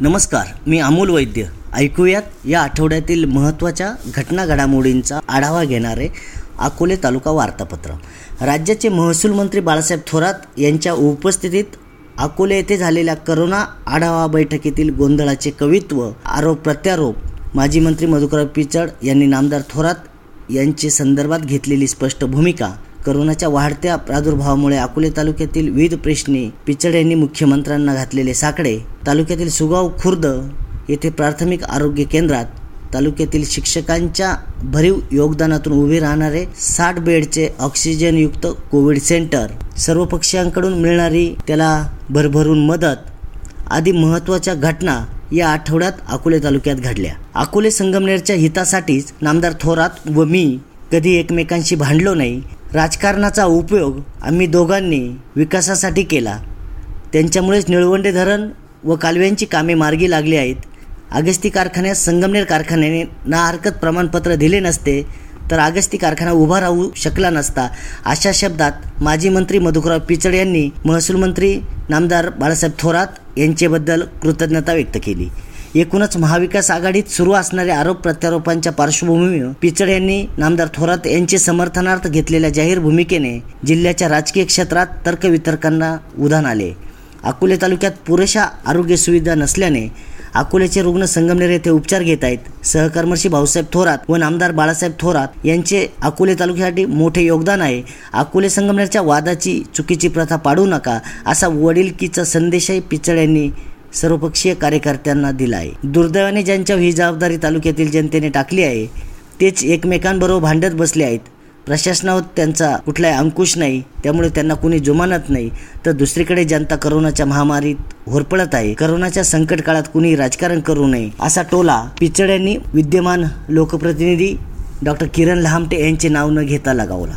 नमस्कार मी अमोल वैद्य. ऐकूयात या आठवड्यातील महत्त्वाच्या घटना घडामोडींचा आढावा घेणारे अकोले तालुका वार्तापत्र. राज्याचे महसूल मंत्री बाळासाहेब थोरात यांच्या उपस्थितीत अकोले येथे झालेल्या करोना आढावा बैठकीतील गोंधळाचे कवित्व आरोप प्रत्यारोप माजी मंत्री मधुकर पिचड यांनी नामदार थोरात यांचे संदर्भात घेतलेली स्पष्ट भूमिका करोनाच्या वाढत्या प्रादुर्भावामुळे अकोले तालुक्यातील विविध प्रश्नी पिचड यांनी मुख्यमंत्र्यांना घातलेले साकडे तालुक्यातील सुगाव खुर्द येथे प्राथमिक आरोग्य केंद्रात तालुक्यातील शिक्षकांच्या भरीव योगदानातून उभे राहणारे साठ बेडचे ऑक्सिजनयुक्त कोविड सेंटर सर्व पक्षांकडून मिळणारी त्याला भरभरून मदत आदी महत्त्वाच्या घटना या आठवड्यात अकोले तालुक्यात घडल्या. अकोले संगमनेरच्या हितासाठीच नामदार थोरात व मी कधी एकमेकांशी भांडलो नाही राजकारणाचा उपयोग आम्ही दोघांनी विकासासाठी केला. त्यांच्यामुळेच निळवंडे धरण व कालव्यांची कामे मार्गी लागली आहेत. अगस्ती कारखान्यात संगमनेर कारखान्याने ना हरकत प्रमाणपत्र दिले नसते तर अगस्ती कारखाना उभा राहू शकला नसता अशा शब्दात माजी मंत्री मधुकरराव पिचड यांनी महसूल मंत्री नामदार बाळासाहेब थोरात यांच्याबद्दल कृतज्ञता व्यक्त केली. एकूणच महाविकास आघाडीत सुरू असणाऱ्या आरोप प्रत्यारोपांच्या पार्श्वभूमीवर पिचड यांनी नामदार थोरात यांचे समर्थनार्थ घेतलेल्या जाहीर भूमिकेने जिल्ह्याच्या राजकीय क्षेत्रात तर्कवितर्कांना उधाण आले. अकोले तालुक्यात पुरेशा आरोग्य सुविधा नसल्याने अकोल्याचे रुग्ण संगमनेर येथे उपचार घेत आहेत. सहकर्मशी भाऊसाहेब थोरात व नामदार बाळासाहेब थोरात यांचे अकोले तालुक्यासाठी मोठे योगदान आहे. अकोले संगमनेरच्या वादाची चुकीची प्रथा पाडू नका असा वडीलकीचा संदेशही पिचड यांनी सर्वपक्षीय कार्यकर्त्यांना दिला आहे दुर्दैवाने ज्यांच्या ही जबाबदारी तालुक्यातील जनतेने टाकली आहे तेच एकमेकांबरोबर भांडत बसले आहेत. प्रशासनावर त्यांचा कुठलाही अंकुश नाही त्यामुळे त्यांना कुणी जुमानत नाही. तर दुसरीकडे जनता करोनाच्या महामारीत होरपळत आहे. करोनाच्या संकट काळात कुणी राजकारण करू नये असा टोला पिचड्यांनी विद्यमान लोकप्रतिनिधी डॉक्टर किरण लहामटे यांचे नाव न घेता लगावला.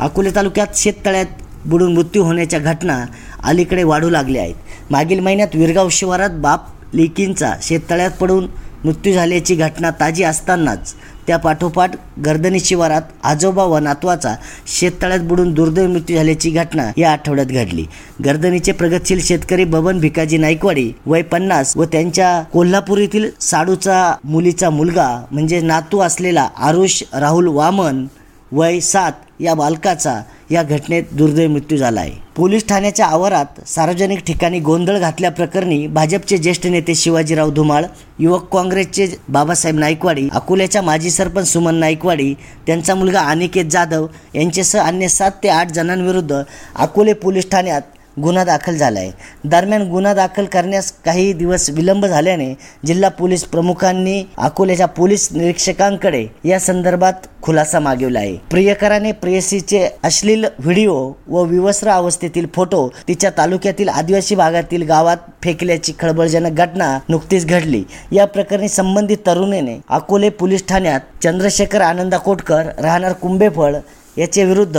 अकोले तालुक्यात शेततळ्यात बुडून मृत्यू होण्याच्या घटना अलीकडे वाढू लागल्या आहेत. मागील महिन्यात विरगाव शिवारात बाप लेकींचा शेततळ्यात पडून मृत्यू झाल्याची घटना ताजी असतानाच त्या पाठोपाठ गर्दनी शिवारात आजोबा व नातवाचा शेततळ्यात बुडून दुर्दैव मृत्यू झाल्याची घटना या आठवड्यात घडली. गर्दनीचे प्रगतशील शेतकरी बबन भिकाजी नाईकवाडी वय पन्नास व त्यांच्या कोल्हापूर येथील साडूचा मुलीचा मुलगा म्हणजे नातू असलेला आरुष राहुल वामन वय सात या बालकाचा या घटनेत दुर्दैव मृत्यू झाला आहे पोलीस ठाण्याच्या आवारात सार्वजनिक ठिकाणी गोंधळ घातल्याप्रकरणी भाजपचे ज्येष्ठ नेते शिवाजीराव धुमाळ युवक काँग्रेसचे बाबासाहेब नाईकवाडी अकोल्याच्या माजी सरपंच सुमन नाईकवाडी त्यांचा मुलगा अनिकेत जाधव यांच्यासह अन्य सात ते आठ जणांविरुद्ध अकोले पोलीस ठाण्यात गुन्हा दाखल झाला आहे दरम्यान गुन्हा दाखल करण्यास काही दिवस विलंब झाल्याने जिल्हा पोलीस प्रमुखांनी अकोल्याच्या पोलीस निरीक्षकांकडे या संदर्भात खुलासा मागवला आहे प्रियकराने प्रेयसीचे अश्लील व्हिडिओ व विवस्त्र अवस्थेतील फोटो तिच्या तालुक्यातील आदिवासी भागातील गावात फेकल्याची खळबळजनक घटना नुकतीच घडली. या प्रकरणी संबंधित तरुणीने अकोले पोलीस ठाण्यात चंद्रशेखर आनंदा कोटकर राहणार कुंभेफळ याच्या विरुद्ध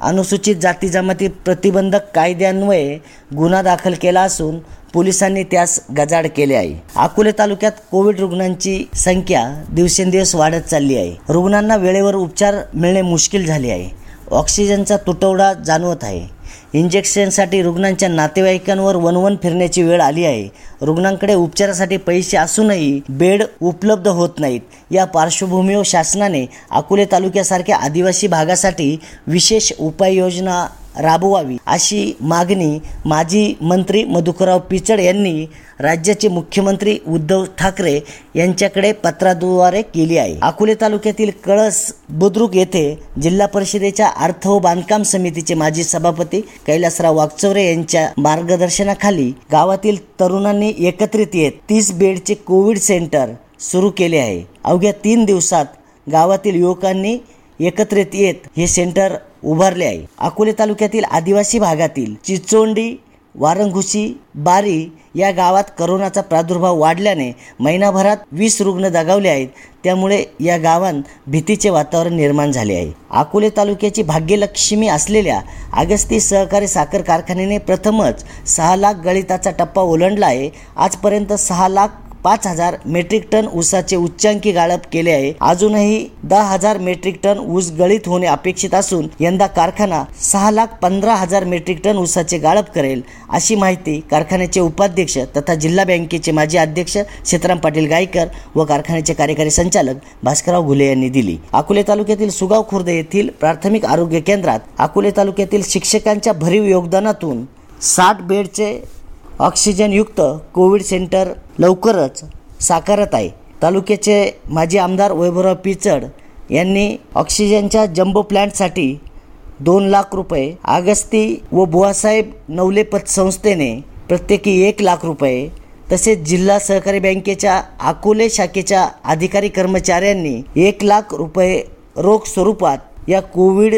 अनुसूचित जाती जमाती प्रतिबंधक कायद्यान्वये गुन्हा दाखल केला असून पोलिसांनी त्यास गजाड केले आहे. अकोले तालुक्यात कोविड रुग्णांची संख्या दिवसेंदिवस वाढत चालली आहे. रुग्णांना वेळेवर उपचार मिळणे मुश्किल झाले आहे. ऑक्सिजनचा तुटवडा जाणवत आहे. इंजेक्शनसाठी रुग्णांच्या नातेवाईकांवर वनवन फिरण्याची वेळ आली आहे. रुग्णांकडे उपचारासाठी पैसे असूनही बेड उपलब्ध होत नाहीत. या पार्श्वभूमीवर शासनाने अकोले तालुक्यासारख्या आदिवासी भागासाठी विशेष उपाययोजना राबवावी. अशी मागणी माजी मंत्री मधुकरराव पिचड यांनी राज्याचे मुख्यमंत्री उद्धव ठाकरे यांच्याकडे पत्राद्वारे केली आहे. अकोले तालुक्यातील कळस बुद्रुक येथे जिल्हा परिषदेच्या अर्थ व बांधकाम समितीचे माजी सभापती कैलासराव वागचौरे यांच्या मार्गदर्शनाखाली गावातील तरुणांनी एकत्रित येत तीस बेडचे कोविड सेंटर सुरू केले आहे. अवघ्या तीन दिवसात गावातील युवकांनी एकत्रित येत हे सेंटर उभारले आहे. अकोले तालुक्यातील आदिवासी भागातील चिचोंडी वारंघुशी बारी या गावात करोनाचा प्रादुर्भाव वाढल्याने महिनाभरात वीस रुग्ण दगावले आहेत. त्यामुळे या गावात भीतीचे वातावरण निर्माण झाले आहे. अकोले तालुक्याची भाग्यलक्ष्मी असलेल्या अगस्ती सहकारी साखर कारखान्याने प्रथमच सहा लाख गळिताचा टप्पा ओलांडला आहे. आजपर्यंत सहा लाख पाच हजार मेट्रिक टन ऊसाचे उच्चांकी गाळप केले आहे. अजूनही दहा हजार मेट्रिक टन ऊस गळीत होणे अपेक्षित असून यंदा कारखाना सहा लाख पंधरा हजार मेट्रिक टन ऊसाचे गाळप करेल अशी माहिती कारखान्याचे उपाध्यक्ष तथा जिल्हा बँकेचे माजी अध्यक्ष सीताराम पाटील गायकर व कारखान्याचे कार्यकारी संचालक भास्करराव घुले यांनी दिली. अकोले तालुक्यातील सुगाव खुर्द येथील प्राथमिक आरोग्य केंद्रात अकोले तालुक्यातील शिक्षकांच्या भरीव योगदानातून साठ बेडचे ऑक्सिजनयुक्त कोविड सेंटर लवकरच साकारत आहे. तालुक्याचे माजी आमदार वैभवराव पिचड यांनी ऑक्सिजनच्या जम्बो प्लॅन्टसाठी दोन लाख रुपये आगस्ती व बुवासाहेब नवले पतसंस्थेने प्रत्येकी एक लाख रुपये तसेच जिल्हा सहकारी बँकेच्या अकोले शाखेच्या अधिकारी कर्मचाऱ्यांनी एक लाख रुपये रोख स्वरूपात या कोविड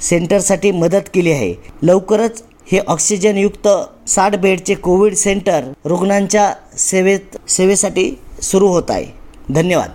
सेंटरसाठी मदत केली आहे. लवकरच हे ऑक्सिजनयुक्त साठ बेडचे कोविड सेंटर रुग्णांच्या सेवेत सेवेसाठी सुरू होत आहे. धन्यवाद.